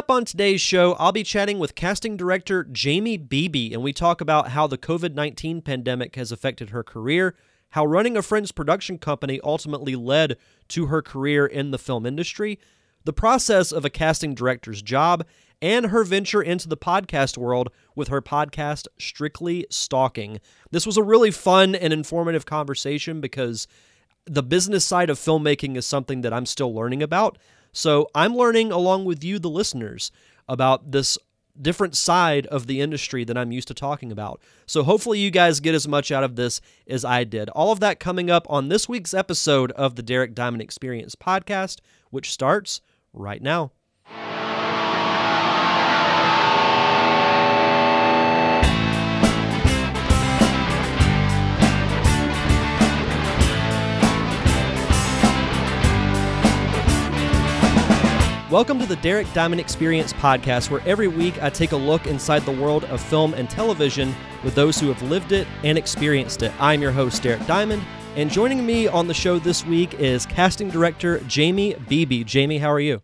up on today's show, I'll be chatting with casting director Jaimie Beebe, and we talk about how the COVID 19 pandemic has affected her career, how running a friend's production company ultimately led to her career in the film industry, the process of a casting director's job, and her venture into the podcast world with her podcast, Strictly Stalking. This was a really fun and informative conversation because the business side of filmmaking is something that I'm still learning about. So I'm learning along with you, the listeners, about this different side of the industry that I'm used to talking about. So hopefully you guys get as much out of this as I did. All of that coming up on this week's episode of the Derek Diamond Experience podcast, which starts right now. Welcome to the Derek Diamond Experience podcast, where every week I take a look inside the world of film and television with those who have lived it and experienced it. I'm your host, Derek Diamond, and joining me on the show this week is casting director Jaimie Beebe. Jaimie, how are you?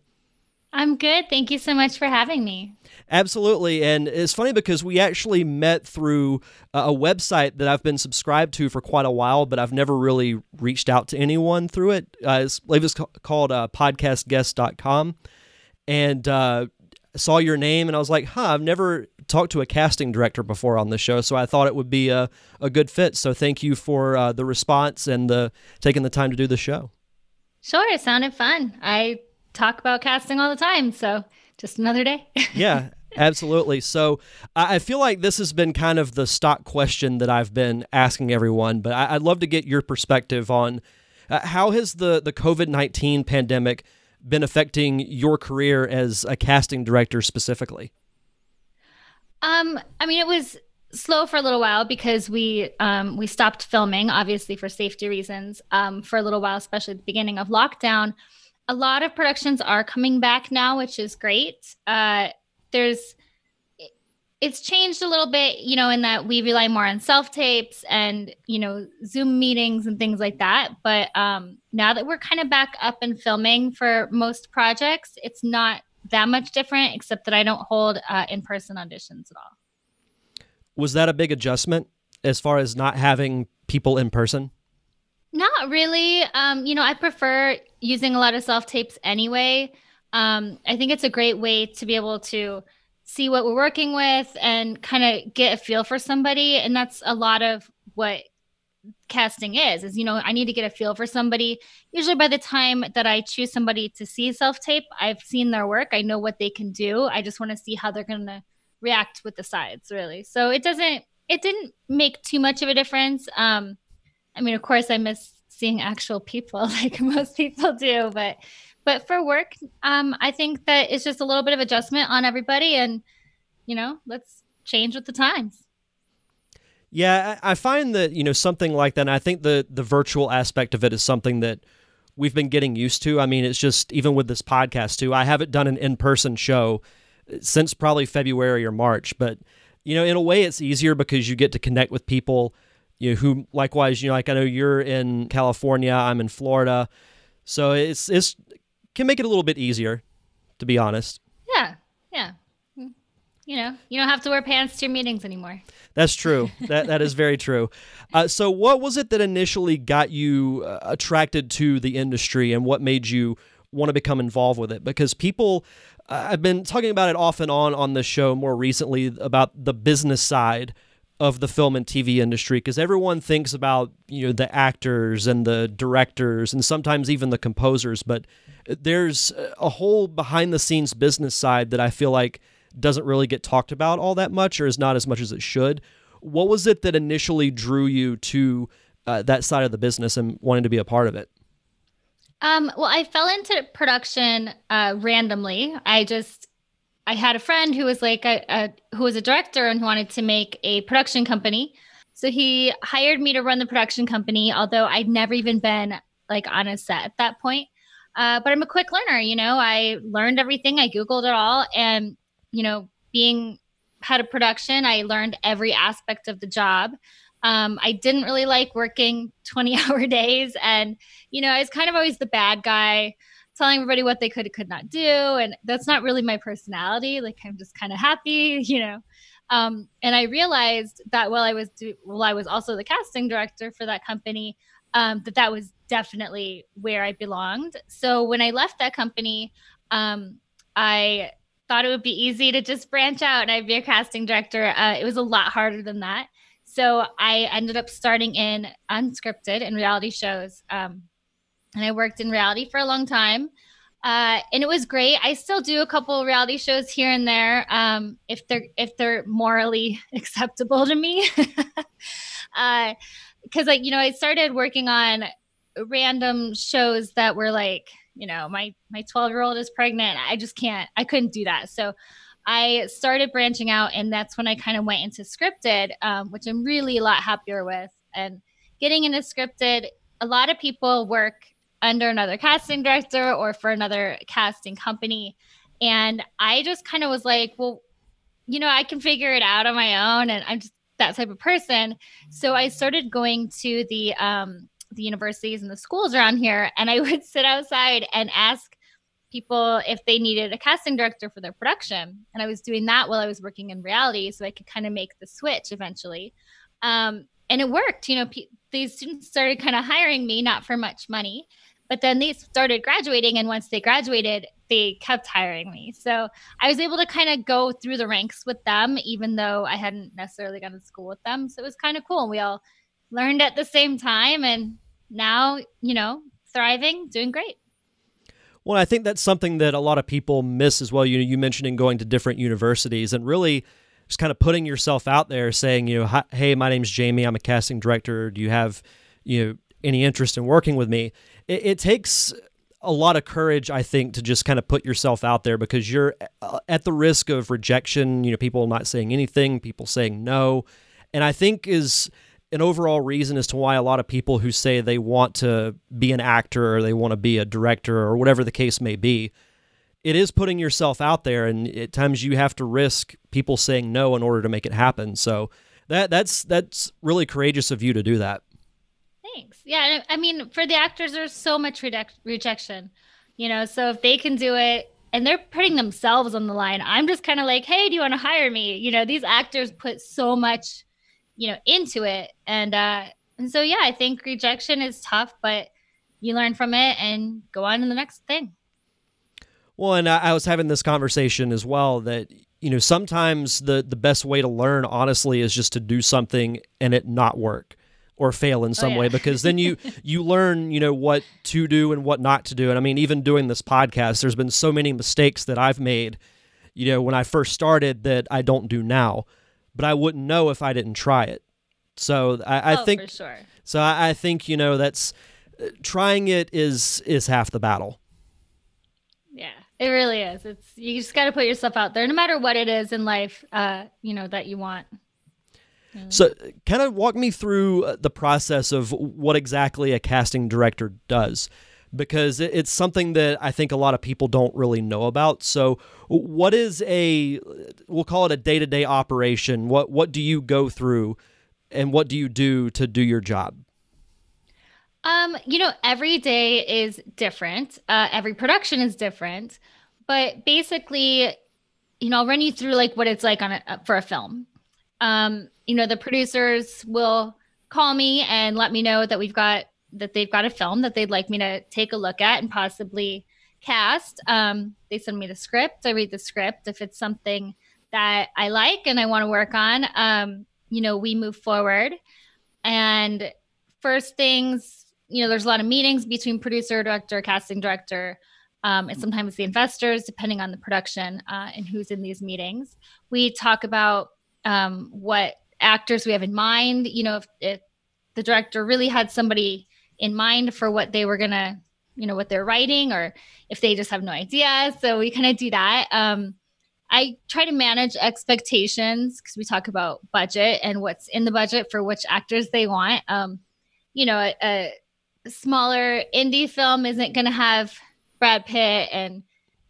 I'm good. Thank you so much for having me. Absolutely. And it's funny because we actually met through a website that I've been subscribed to for quite a while, but I've never really reached out to anyone through it. Uh, it's, I believe it's called uh, podcastguest.com and uh, saw your name, and I was like, huh, I've never talked to a casting director before on the show, so I thought it would be a, a good fit. So thank you for uh, the response and the taking the time to do the show. Sure, it sounded fun. I talk about casting all the time, so just another day. yeah, absolutely. So I feel like this has been kind of the stock question that I've been asking everyone, but I'd love to get your perspective on uh, how has the the COVID nineteen pandemic been affecting your career as a casting director specifically? Um, I mean, it was slow for a little while because we um, we stopped filming, obviously for safety reasons, um, for a little while, especially at the beginning of lockdown. A lot of productions are coming back now, which is great. Uh, there's it's changed a little bit, you know, in that we rely more on self tapes and, you know, Zoom meetings and things like that. But um, now that we're kind of back up and filming for most projects, it's not that much different, except that I don't hold uh, in person auditions at all. Was that a big adjustment as far as not having people in person? Not really. Um, you know, I prefer using a lot of self tapes anyway. Um, I think it's a great way to be able to see what we're working with and kind of get a feel for somebody and that's a lot of what casting is is you know i need to get a feel for somebody. Usually by the time that i choose somebody to see self tape i've seen their work i know what they can do i just want to see how they're going to react with the sides really. So it doesn't it didn't make too much of a difference. Um i mean of course i miss seeing actual people like most people do but but for work, um, I think that it's just a little bit of adjustment on everybody, and you know, let's change with the times. Yeah, I find that you know something like that. I think the the virtual aspect of it is something that we've been getting used to. I mean, it's just even with this podcast too. I haven't done an in person show since probably February or March, but you know, in a way, it's easier because you get to connect with people. You know, who likewise, you know, like I know you're in California, I'm in Florida, so it's it's can make it a little bit easier, to be honest. Yeah, yeah. You know, you don't have to wear pants to your meetings anymore. That's true. that that is very true. Uh, so, what was it that initially got you uh, attracted to the industry, and what made you want to become involved with it? Because people, uh, I've been talking about it off and on on the show more recently about the business side of the film and TV industry because everyone thinks about you know the actors and the directors and sometimes even the composers but there's a whole behind the scenes business side that I feel like doesn't really get talked about all that much or is not as much as it should. What was it that initially drew you to uh, that side of the business and wanting to be a part of it? Um, well I fell into production uh, randomly. I just I had a friend who was like a, a who was a director and wanted to make a production company. So he hired me to run the production company, although I'd never even been like on a set at that point. Uh, but I'm a quick learner, you know. I learned everything. I googled it all, and you know, being head of production, I learned every aspect of the job. Um, I didn't really like working 20 hour days, and you know, I was kind of always the bad guy telling everybody what they could could not do and that's not really my personality like i'm just kind of happy you know? Um, and i realized that while i was do- while i was also the casting director for that company um, that that was definitely where i belonged. So when i left that company um, i thought it would be easy to just branch out and i'd be a casting director. Uh, it was a lot harder than that. So i ended up starting in unscripted and reality shows um, and I worked in reality for a long time. Uh, and it was great. I still do a couple reality shows here and there um, if they're if they're morally acceptable to me. Because uh, like you know, I started working on random shows that were like you know my my 12 year old is pregnant. I just can't. I couldn't do that. So I started branching out, and that's when I kind of went into scripted, um, which I'm really a lot happier with. And getting into scripted, a lot of people work under another casting director or for another casting company. And I just kind of was like, well, you know, I can figure it out on my own. And I'm just that type of person. So I started going to the, um, the universities and the schools around here, and I would sit outside and ask people if they needed a casting director for their production. And I was doing that while I was working in reality, so I could kind of make the switch eventually. Um, and it worked. You know, pe- these students started kind of hiring me, not for much money, but then they started graduating, and once they graduated, they kept hiring me. So I was able to kind of go through the ranks with them, even though I hadn't necessarily gone to school with them. So it was kind of cool. And We all learned at the same time, and now, you know, thriving, doing great. Well, I think that's something that a lot of people miss as well. You know, you mentioning going to different universities and really just kind of putting yourself out there, saying, you know, hey, my name's Jaimie. I'm a casting director. Do you have, you know, any interest in working with me? It, it takes a lot of courage, I think, to just kind of put yourself out there because you're uh, at the risk of rejection. You know, people not saying anything, people saying no, and I think is an overall reason as to why a lot of people who say they want to be an actor or they want to be a director or whatever the case may be, it is putting yourself out there, and at times you have to risk people saying no in order to make it happen. So that that's that's really courageous of you to do that. Yeah, I mean, for the actors, there's so much rejection, you know. So if they can do it, and they're putting themselves on the line, I'm just kind of like, hey, do you want to hire me? You know, these actors put so much, you know, into it, and uh, and so yeah, I think rejection is tough, but you learn from it and go on to the next thing. Well, and I was having this conversation as well that you know sometimes the the best way to learn honestly is just to do something and it not work or fail in oh, some oh, yeah. way because then you you learn you know what to do and what not to do. And i mean even doing this podcast there's been so many mistakes that i've made you know when i first started that i don't do now but i wouldn't know if i didn't try it. So i, I oh, think sure. so I, I think you know that's uh, trying it is is half the battle. Yeah it really is. It's you just got to put yourself out there no matter what it is in life uh you know that you want so, kind of walk me through uh, the process of what exactly a casting director does, because it's something that I think a lot of people don't really know about. So, what is a we'll call it a day to day operation? What what do you go through, and what do you do to do your job? Um, you know, every day is different. Uh, every production is different, but basically, you know, I'll run you through like what it's like on a, for a film um, you know, the producers will call me and let me know that we've got that they've got a film that they'd like me to take a look at and possibly cast. Um, they send me the script. I read the script. If it's something that I like and I want to work on, um, you know, we move forward. And first things, you know, there's a lot of meetings between producer, director, casting director, um, and sometimes the investors, depending on the production uh, and who's in these meetings. We talk about um, what actors we have in mind. You know, if, if the director really had somebody in mind for what they were gonna, you know, what they're writing, or if they just have no idea. So we kind of do that. Um, I try to manage expectations because we talk about budget and what's in the budget for which actors they want. Um, you know, a, a smaller indie film isn't going to have Brad Pitt and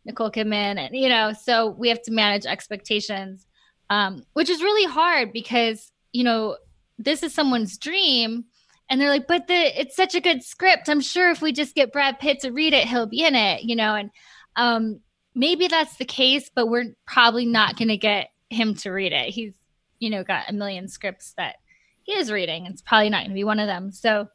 Nicole Kidman, and you know, so we have to manage expectations um, which is really hard because you know this is someone's dream and they're like, but the it's such a good script. I'm sure if we just get Brad Pitt to read it, he'll be in it, you know. And um, maybe that's the case, but we're probably not going to get him to read it. He's, you know, got a million scripts that he is reading. It's probably not going to be one of them. So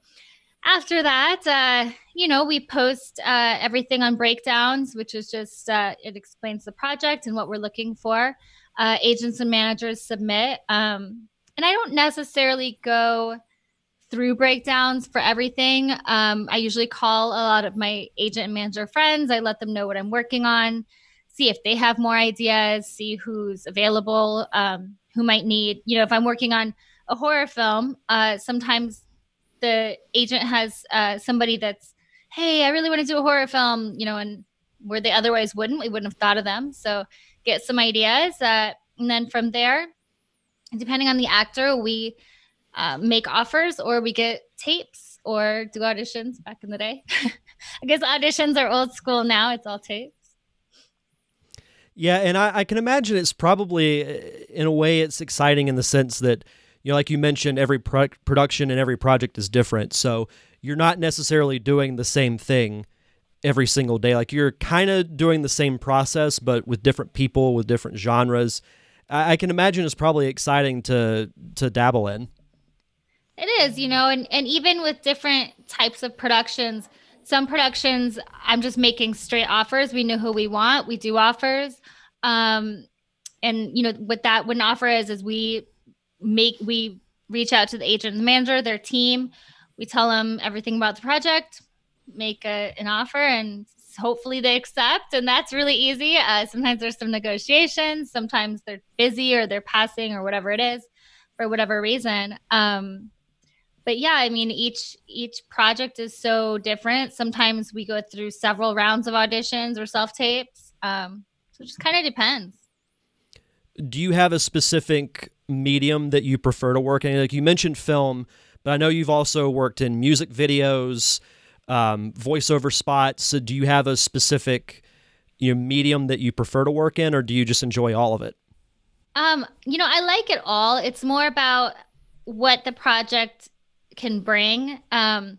after that, uh, you know, we post uh, everything on breakdowns, which is just uh, it explains the project and what we're looking for. Uh, agents and managers submit, um, and I don't necessarily go through breakdowns for everything. Um, I usually call a lot of my agent and manager friends. I let them know what I'm working on, see if they have more ideas, see who's available, um, who might need. You know, if I'm working on a horror film, uh, sometimes the agent has uh, somebody that's, hey, I really want to do a horror film, you know, and where they otherwise wouldn't, we wouldn't have thought of them. So get some ideas. Uh, and then from there, depending on the actor, we uh, make offers or we get tapes or do auditions back in the day. I guess auditions are old school now. It's all tapes. Yeah, and I, I, can imagine it's probably, uh, in a way, it's exciting in the sense that, you know, like you mentioned, every pro- production and every project is different. So you're not necessarily doing the same thing every single day. Like you're kind of doing the same process, but with different people, with different genres. I, I can imagine it's probably exciting to to dabble in. It is, you know, and, and even with different types of productions, some productions I'm just making straight offers. We know who we want. We do offers. Um, and you know, what that what an offer is is we make we reach out to the agent and the manager, their team. We tell them everything about the project, make a, an offer, and hopefully they accept. And that's really easy. Uh, sometimes there's some negotiations. Sometimes they're busy or they're passing or whatever it is for whatever reason. Um, but yeah, I mean each each project is so different. Sometimes we go through several rounds of auditions or self tapes. Um, so it just kind of depends. Do you have a specific medium that you prefer to work in? Like you mentioned film, but I know you've also worked in music videos, um, voiceover spots. So do you have a specific you know, medium that you prefer to work in, or do you just enjoy all of it? Um, you know, I like it all. It's more about what the project can bring. Um,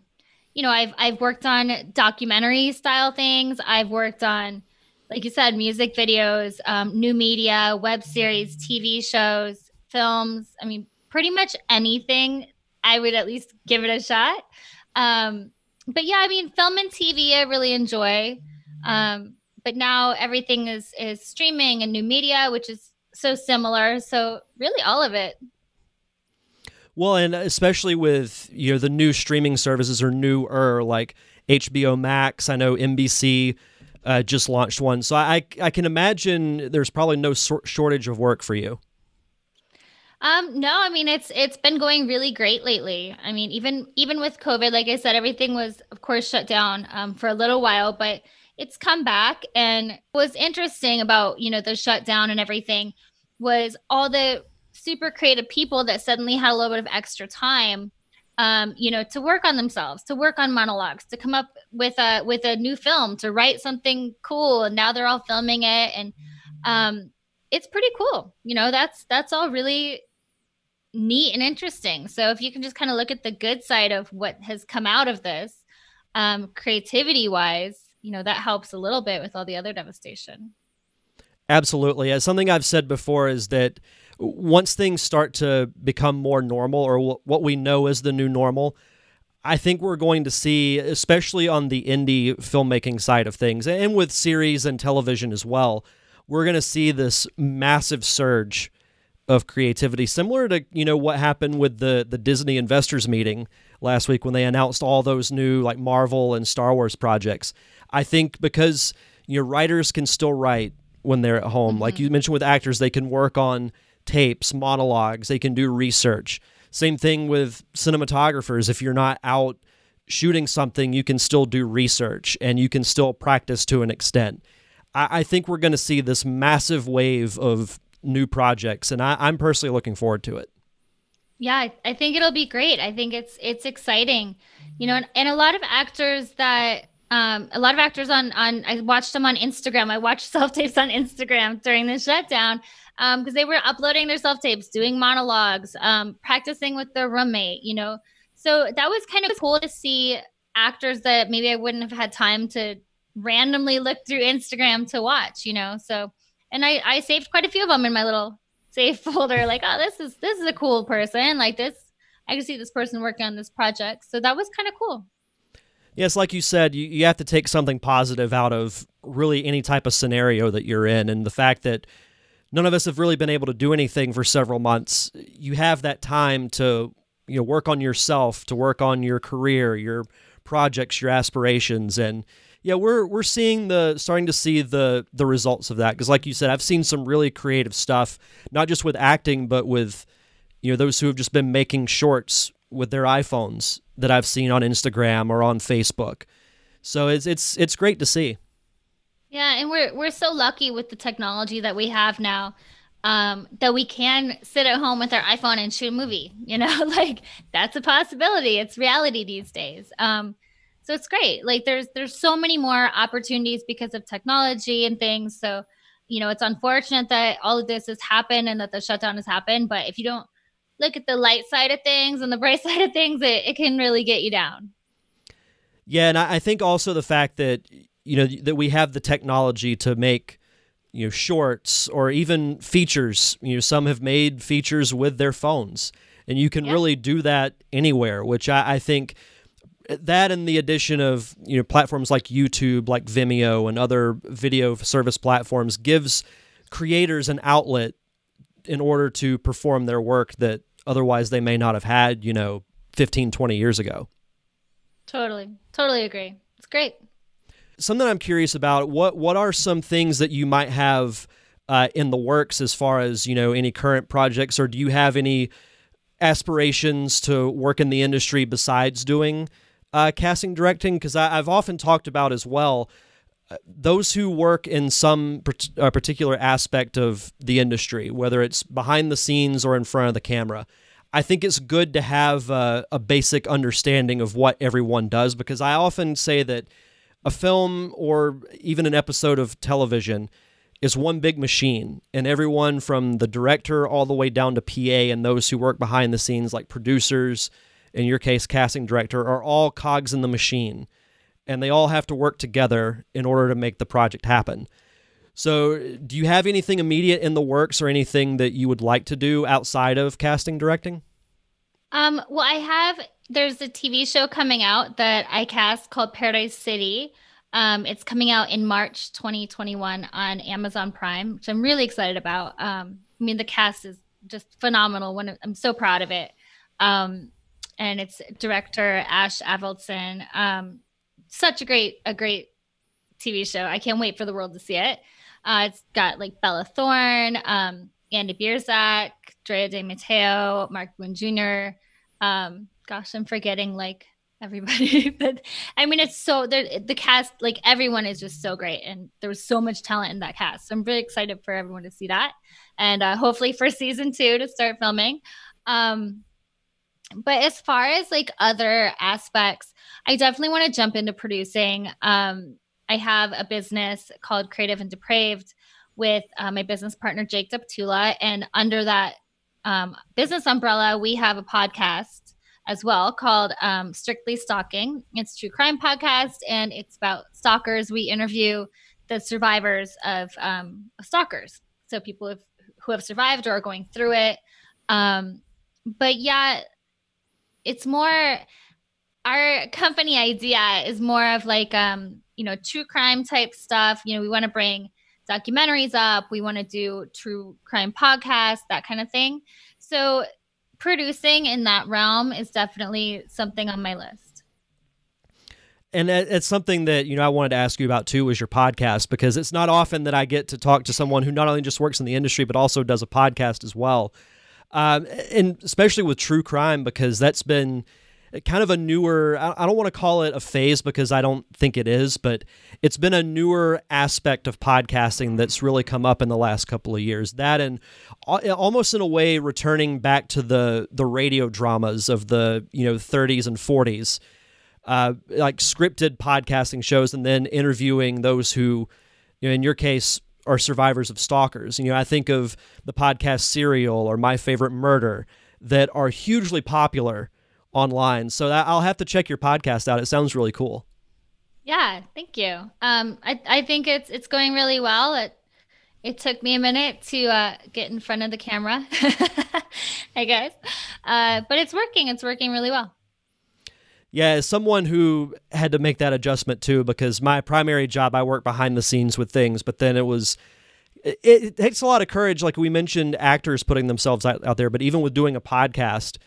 you know, I've I've worked on documentary style things. I've worked on, like you said, music videos, um, new media, web series, TV shows, films. I mean, pretty much anything. I would at least give it a shot. Um, but yeah, I mean, film and TV I really enjoy. Um, but now everything is is streaming and new media, which is so similar. So really, all of it. Well, and especially with you know the new streaming services or newer like HBO Max. I know NBC uh, just launched one, so I I can imagine there's probably no shortage of work for you. Um, no, I mean it's it's been going really great lately. I mean, even even with COVID, like I said, everything was of course shut down um, for a little while, but it's come back. And what's interesting about you know the shutdown and everything was all the super creative people that suddenly had a little bit of extra time um, you know, to work on themselves, to work on monologues, to come up with a with a new film, to write something cool, and now they're all filming it, and um, it's pretty cool. You know, that's that's all really neat and interesting. So if you can just kind of look at the good side of what has come out of this, um, creativity wise, you know, that helps a little bit with all the other devastation. Absolutely. As something I've said before is that once things start to become more normal or what we know as the new normal, I think we're going to see, especially on the indie filmmaking side of things, and with series and television as well, we're going to see this massive surge of creativity, similar to you know what happened with the the Disney investors meeting last week when they announced all those new like Marvel and Star Wars projects. I think because your writers can still write when they're at home, mm-hmm. like you mentioned with actors, they can work on tapes, monologues, they can do research. Same thing with cinematographers. If you're not out shooting something, you can still do research and you can still practice to an extent. I, I think we're going to see this massive wave of new projects, and I, I'm personally looking forward to it. Yeah, I think it'll be great. I think it's it's exciting, you know, and, and a lot of actors that um, a lot of actors on on I watched them on Instagram. I watched self tapes on Instagram during the shutdown because um, they were uploading their self tapes, doing monologues, um, practicing with their roommate, you know. So that was kind of cool to see actors that maybe I wouldn't have had time to randomly look through Instagram to watch, you know. So and I I saved quite a few of them in my little save folder like, oh, this is this is a cool person. Like this I can see this person working on this project. So that was kind of cool. Yes, like you said, you, you have to take something positive out of really any type of scenario that you're in. And the fact that none of us have really been able to do anything for several months, you have that time to you know work on yourself, to work on your career, your projects, your aspirations, and yeah, we're we're seeing the starting to see the the results of that because, like you said, I've seen some really creative stuff, not just with acting, but with you know those who have just been making shorts with their iPhones that I've seen on Instagram or on Facebook. So it's it's it's great to see. Yeah, and we're we're so lucky with the technology that we have now. Um, that we can sit at home with our iPhone and shoot a movie. You know, like that's a possibility. It's reality these days. Um, so it's great. Like there's there's so many more opportunities because of technology and things. So, you know, it's unfortunate that all of this has happened and that the shutdown has happened. But if you don't look at the light side of things and the bright side of things, it, it can really get you down. Yeah, and I think also the fact that you know that we have the technology to make you know shorts or even features. You know, some have made features with their phones, and you can yeah. really do that anywhere. Which I, I think that and the addition of you know platforms like YouTube, like Vimeo, and other video service platforms gives creators an outlet in order to perform their work that otherwise they may not have had, you know, 15, 20 years ago. Totally. Totally agree. It's great. Something I'm curious about, what what are some things that you might have uh, in the works as far as, you know, any current projects or do you have any aspirations to work in the industry besides doing uh, casting directing? Because I've often talked about as well those who work in some uh, particular aspect of the industry, whether it's behind the scenes or in front of the camera, I think it's good to have a, a basic understanding of what everyone does because I often say that a film or even an episode of television is one big machine, and everyone from the director all the way down to PA and those who work behind the scenes, like producers, in your case, casting director, are all cogs in the machine and they all have to work together in order to make the project happen. So, do you have anything immediate in the works or anything that you would like to do outside of casting directing? Um, well, I have. There's a TV show coming out that I cast called Paradise City. Um, it's coming out in March 2021 on Amazon Prime, which I'm really excited about. Um, I mean, the cast is just phenomenal. I'm so proud of it. Um, and it's director Ash Avildsen. Um, such a great a great TV show. I can't wait for the world to see it. Uh, it's got like Bella Thorne, um, Andy Biersack, Drea de Matteo, Mark Boone Jr. Um, gosh, I'm forgetting like everybody, but I mean, it's so the cast, like everyone is just so great, and there was so much talent in that cast. So I'm really excited for everyone to see that, and uh, hopefully for season two to start filming. Um, but as far as like other aspects, I definitely want to jump into producing. Um, I have a business called Creative and Depraved with uh, my business partner Jake Deptula, and under that um, business umbrella, we have a podcast as well called um, Strictly Stalking. It's true crime podcast, and it's about stalkers. We interview the survivors of um, stalkers, so people who have survived or are going through it. Um, but yeah, it's more our company idea is more of like um you know true crime type stuff. You know we want to bring documentaries up. We want to do true crime podcasts that kind of thing. So producing in that realm is definitely something on my list. And it's something that you know I wanted to ask you about too was your podcast because it's not often that I get to talk to someone who not only just works in the industry but also does a podcast as well um, and especially with true crime because that's been kind of a newer i don't want to call it a phase because i don't think it is but it's been a newer aspect of podcasting that's really come up in the last couple of years. That and almost in a way returning back to the the radio dramas of the you know 30s and 40s uh, like scripted podcasting shows and then interviewing those who you know in your case are survivors of stalkers. You know, I think of the podcast Serial or My Favorite Murder that are hugely popular online. So I'll have to check your podcast out. It sounds really cool. Yeah, thank you. Um, I I think it's it's going really well. It it took me a minute to uh, get in front of the camera, I guess, uh, but it's working. It's working really well. Yeah, as someone who had to make that adjustment too, because my primary job, I work behind the scenes with things, but then it was it, it, takes a lot of courage. Like we mentioned actors putting themselves out, out, there but even with doing a podcast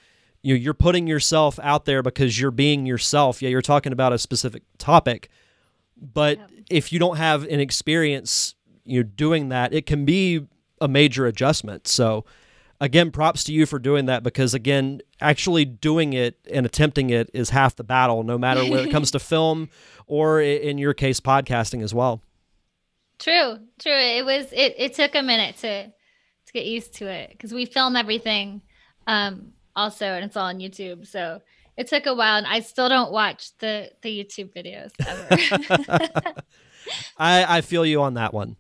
you know, you're putting yourself out there because you're being yourself. Yeah you're talking about a specific topic but yep. if you don't have an experience you know doing that it can be a major adjustment. So again props to you for doing that because again actually doing it and attempting it is half the battle no matter when it comes to film or in your case podcasting as well True, true. It was it it took a minute to to get used to it because we film everything um also and it's all on YouTube. So it took a while and I still don't watch the the YouTube videos ever. I I feel you on that one.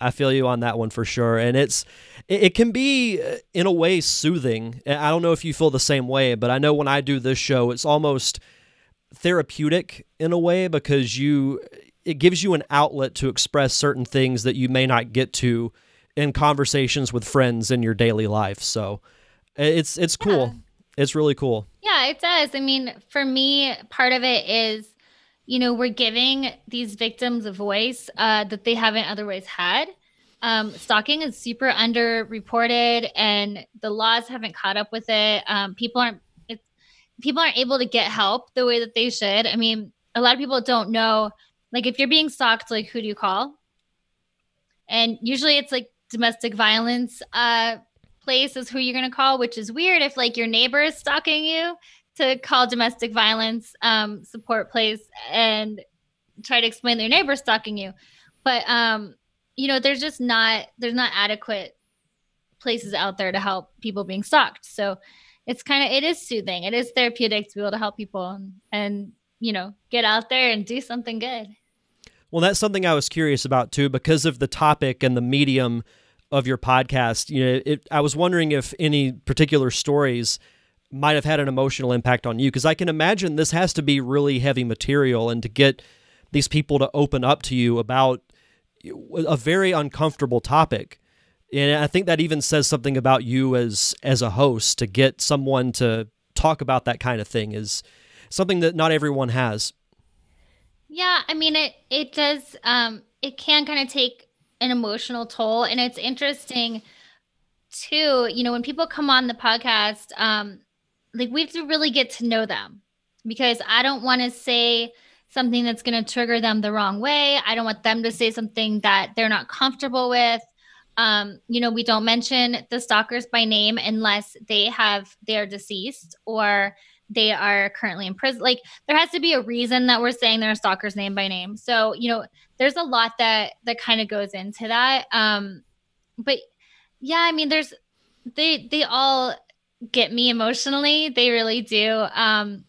I feel you on that one for sure. And it's it, can be uh, in a way soothing. I don't know if you feel the same way, but I know when I do this show, it's almost therapeutic in a way because you it gives you an outlet to express certain things that you may not get to in conversations with friends in your daily life. So it's it's cool. Yeah. It's really cool. Yeah, it does. I mean, for me, part of it is, you know, we're giving these victims a voice uh, that they haven't otherwise had. Um, stalking is super underreported, and the laws haven't caught up with it. Um, people aren't people aren't able to get help the way that they should. I mean, a lot of people don't know like if you're being stalked, like who do you call? And usually it's like domestic violence uh place is who you're gonna call, which is weird if like your neighbor is stalking you to call domestic violence um, support place and try to explain their neighbor stalking you. But um, you know, there's just not there's not adequate places out there to help people being stalked. So it's kind of it is soothing. It is therapeutic to be able to help people and, and you know get out there and do something good. Well, that's something I was curious about too, because of the topic and the medium of your podcast. You know, it, I was wondering if any particular stories might have had an emotional impact on you, because I can imagine this has to be really heavy material, and to get these people to open up to you about a very uncomfortable topic. And I think that even says something about you as as a host to get someone to talk about that kind of thing is something that not everyone has. Yeah, I mean it it does um it can kind of take an emotional toll and it's interesting too, you know, when people come on the podcast um like we have to really get to know them because I don't want to say something that's going to trigger them the wrong way. I don't want them to say something that they're not comfortable with. Um, you know, we don't mention the stalkers by name unless they have they're deceased or they are currently in prison. Like there has to be a reason that we're saying they're a stalker's name by name. So, you know, there's a lot that that kind of goes into that. Um but yeah, I mean there's they they all get me emotionally. They really do. Um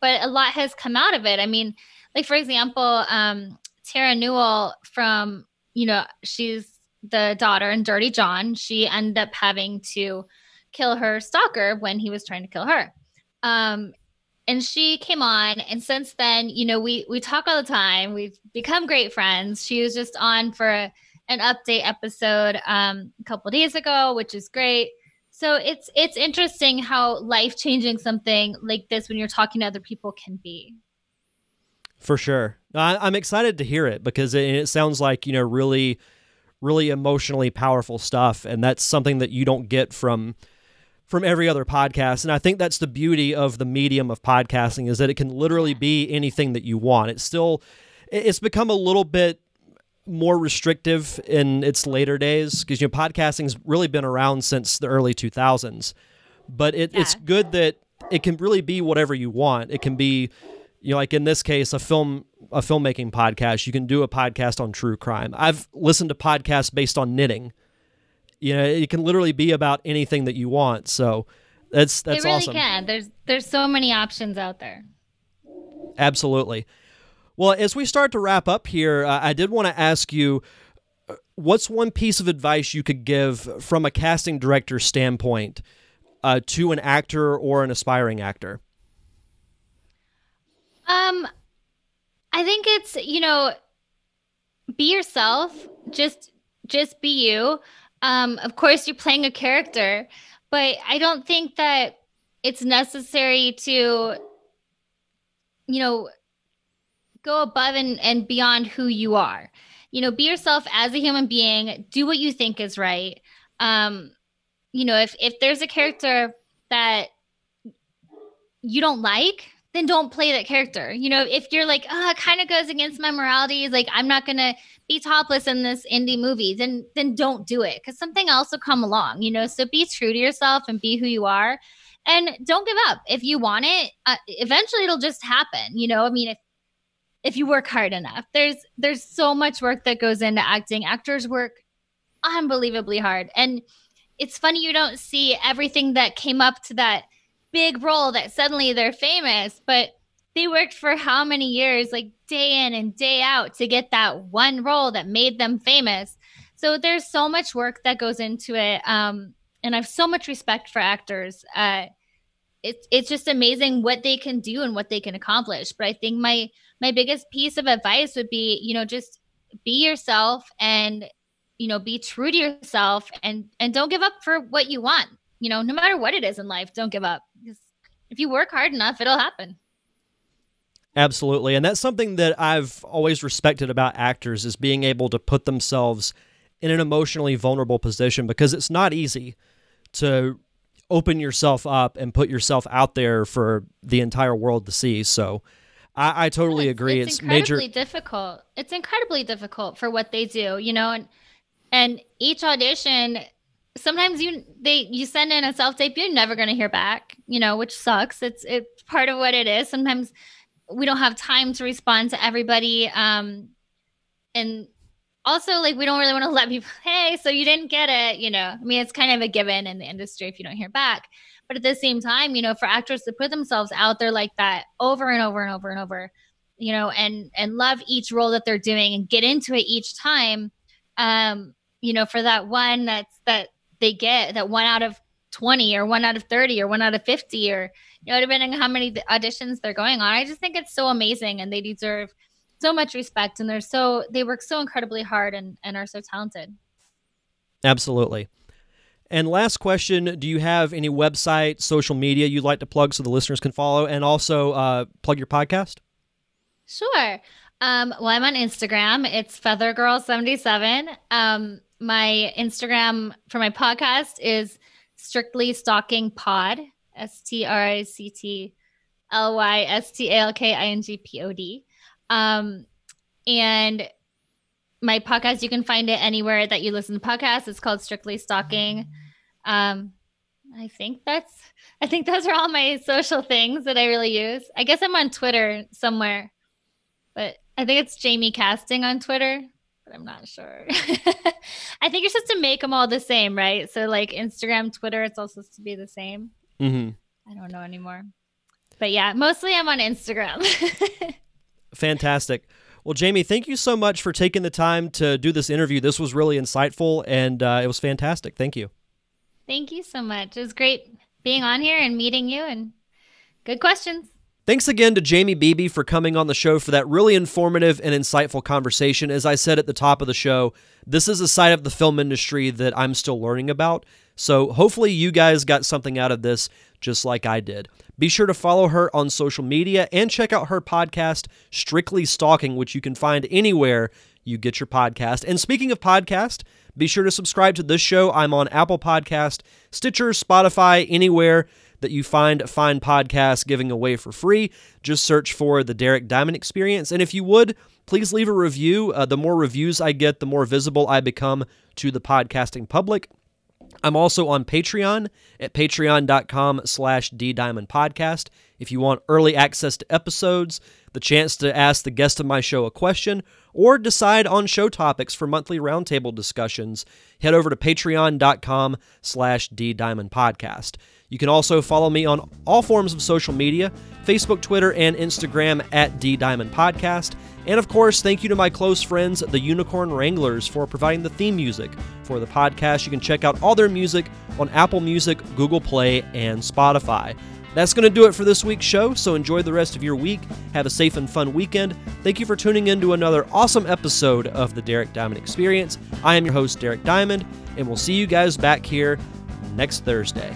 but a lot has come out of it. I mean, like for example, um Terra Newell from, you know, she's the daughter in Dirty John. She ended up having to kill her stalker when he was trying to kill her. Um, and she came on and since then you know we we talk all the time we've become great friends she was just on for a, an update episode um, a couple days ago which is great so it's it's interesting how life changing something like this when you're talking to other people can be. For sure. I, am excited to hear it because it, it sounds like you know really really emotionally powerful stuff and that's something that you don't get from from every other podcast. And i think that's the beauty of the medium of podcasting is that it can literally be anything that you want. It's still it's become a little bit more restrictive in its later days because you know podcasting's really been around since the early 2000s but it, yeah. it's good that it can really be whatever you want it can be you know like in this case a film a filmmaking podcast you can do a podcast on true crime i've listened to podcasts based on knitting you know, it can literally be about anything that you want. So that's that's it really awesome. Can there's there's so many options out there. Absolutely. Well, as we start to wrap up here, uh, I did want to ask you uh, what's one piece of advice you could give from a casting director standpoint uh, to an actor or an aspiring actor? Um, I think it's you know, be yourself. Just just be you. Um, of course, you're playing a character, but I don't think that it's necessary to, you know, go above and, and beyond who you are. You know, be yourself as a human being. Do what you think is right. Um, you know, if if there's a character that you don't like, then don't play that character. You know, if you're like, oh, it kind of goes against my morality, like I'm not gonna be topless in this indie movie, then then don't do it because something else will come along. You know, so be true to yourself and be who you are, and don't give up. If you want it, uh, eventually it'll just happen. You know, I mean, if if you work hard enough, there's there's so much work that goes into acting. Actors work unbelievably hard, and it's funny you don't see everything that came up to that big role that suddenly they're famous, but they worked for how many years, like day in and day out, to get that one role that made them famous. So there's so much work that goes into it. Um, and I have so much respect for actors. Uh, it's it's just amazing what they can do and what they can accomplish. But I think my my biggest piece of advice would be, you know, just be yourself and you know be true to yourself and and don't give up for what you want you know, no matter what it is in life, don't give up. Because if you work hard enough, it'll happen. Absolutely. And that's something that I've always respected about actors is being able to put themselves in an emotionally vulnerable position because it's not easy to open yourself up and put yourself out there for the entire world to see. So I, I totally it's, agree. It's, it's incredibly major difficult. It's incredibly difficult for what they do, you know, and and each audition sometimes you they you send in a self tape you're never going to hear back you know which sucks it's it's part of what it is sometimes we don't have time to respond to everybody um and also like we don't really want to let people hey so you didn't get it you know? I mean it's kind of a given in the industry if you don't hear back. But at the same time you know for actors to put themselves out there like that over and over and over and over you know and and love each role that they're doing and get into it each time um you know for that one that's that they get that one out of 20 or one out of 30 or one out of 50 or you know depending on how many auditions they're going on. I just think it's so amazing and they deserve so much respect and they're so they work so incredibly hard and, and are so talented. Absolutely. And last question do you have any website social media you'd like to plug so the listeners can follow and also uh, plug your podcast? Sure. Um, well i'm on instagram. It's feathergirl77 um, my Instagram for my podcast is strictly stalking pod, S T R I C T L Y S T A L K I N G P O D. Um, and my podcast, you can find it anywhere that you listen to podcasts. It's called Strictly Stalking. Um, I think that's I think those are all my social things that I really use. I guess I'm on Twitter somewhere, but I think it's Jamie Casting on Twitter but I'm not sure. I think you're supposed to make them all the same, right? So like Instagram, Twitter, it's all supposed to be the same. Mm-hmm. I don't know anymore. But yeah, mostly I'm on Instagram. Fantastic. Well, Jaimie, thank you so much for taking the time to do this interview. This was really insightful and uh, it was fantastic. Thank you. Thank you so much. It was great being on here and meeting you and good questions. Thanks again to Jaimie Beebe for coming on the show for that really informative and insightful conversation. As I said at the top of the show, this is a side of the film industry that I'm still learning about. So hopefully you guys got something out of this just like I did. Be sure to follow her on social media and check out her podcast, Strictly Stalking, which you can find anywhere you get your podcast. And speaking of podcast, be sure to subscribe to this show. I'm on Apple Podcast, Stitcher, Spotify, anywhere that you find fine podcasts giving away for free. Just search for the Derek Diamond Experience. And if you would, please leave a review. Uh, the more reviews I get, the more visible I become to the podcasting public. I'm also on Patreon at patreon.com slash ddiamondpodcast. If you want early access to episodes, the chance to ask the guest of my show a question, or decide on show topics for monthly roundtable discussions, head over to patreon.com slash ddiamondpodcast. You can also follow me on all forms of social media, Facebook, Twitter, and Instagram at D Diamond Podcast. And of course, thank you to my close friends, the Unicorn Wranglers, for providing the theme music for the podcast. You can check out all their music on Apple Music, Google Play, and Spotify. That's going to do it for this week's show, so enjoy the rest of your week. Have a safe and fun weekend. Thank you for tuning in to another awesome episode of the Derek Diamond Experience. I am your host, Derek Diamond, and we'll see you guys back here next Thursday.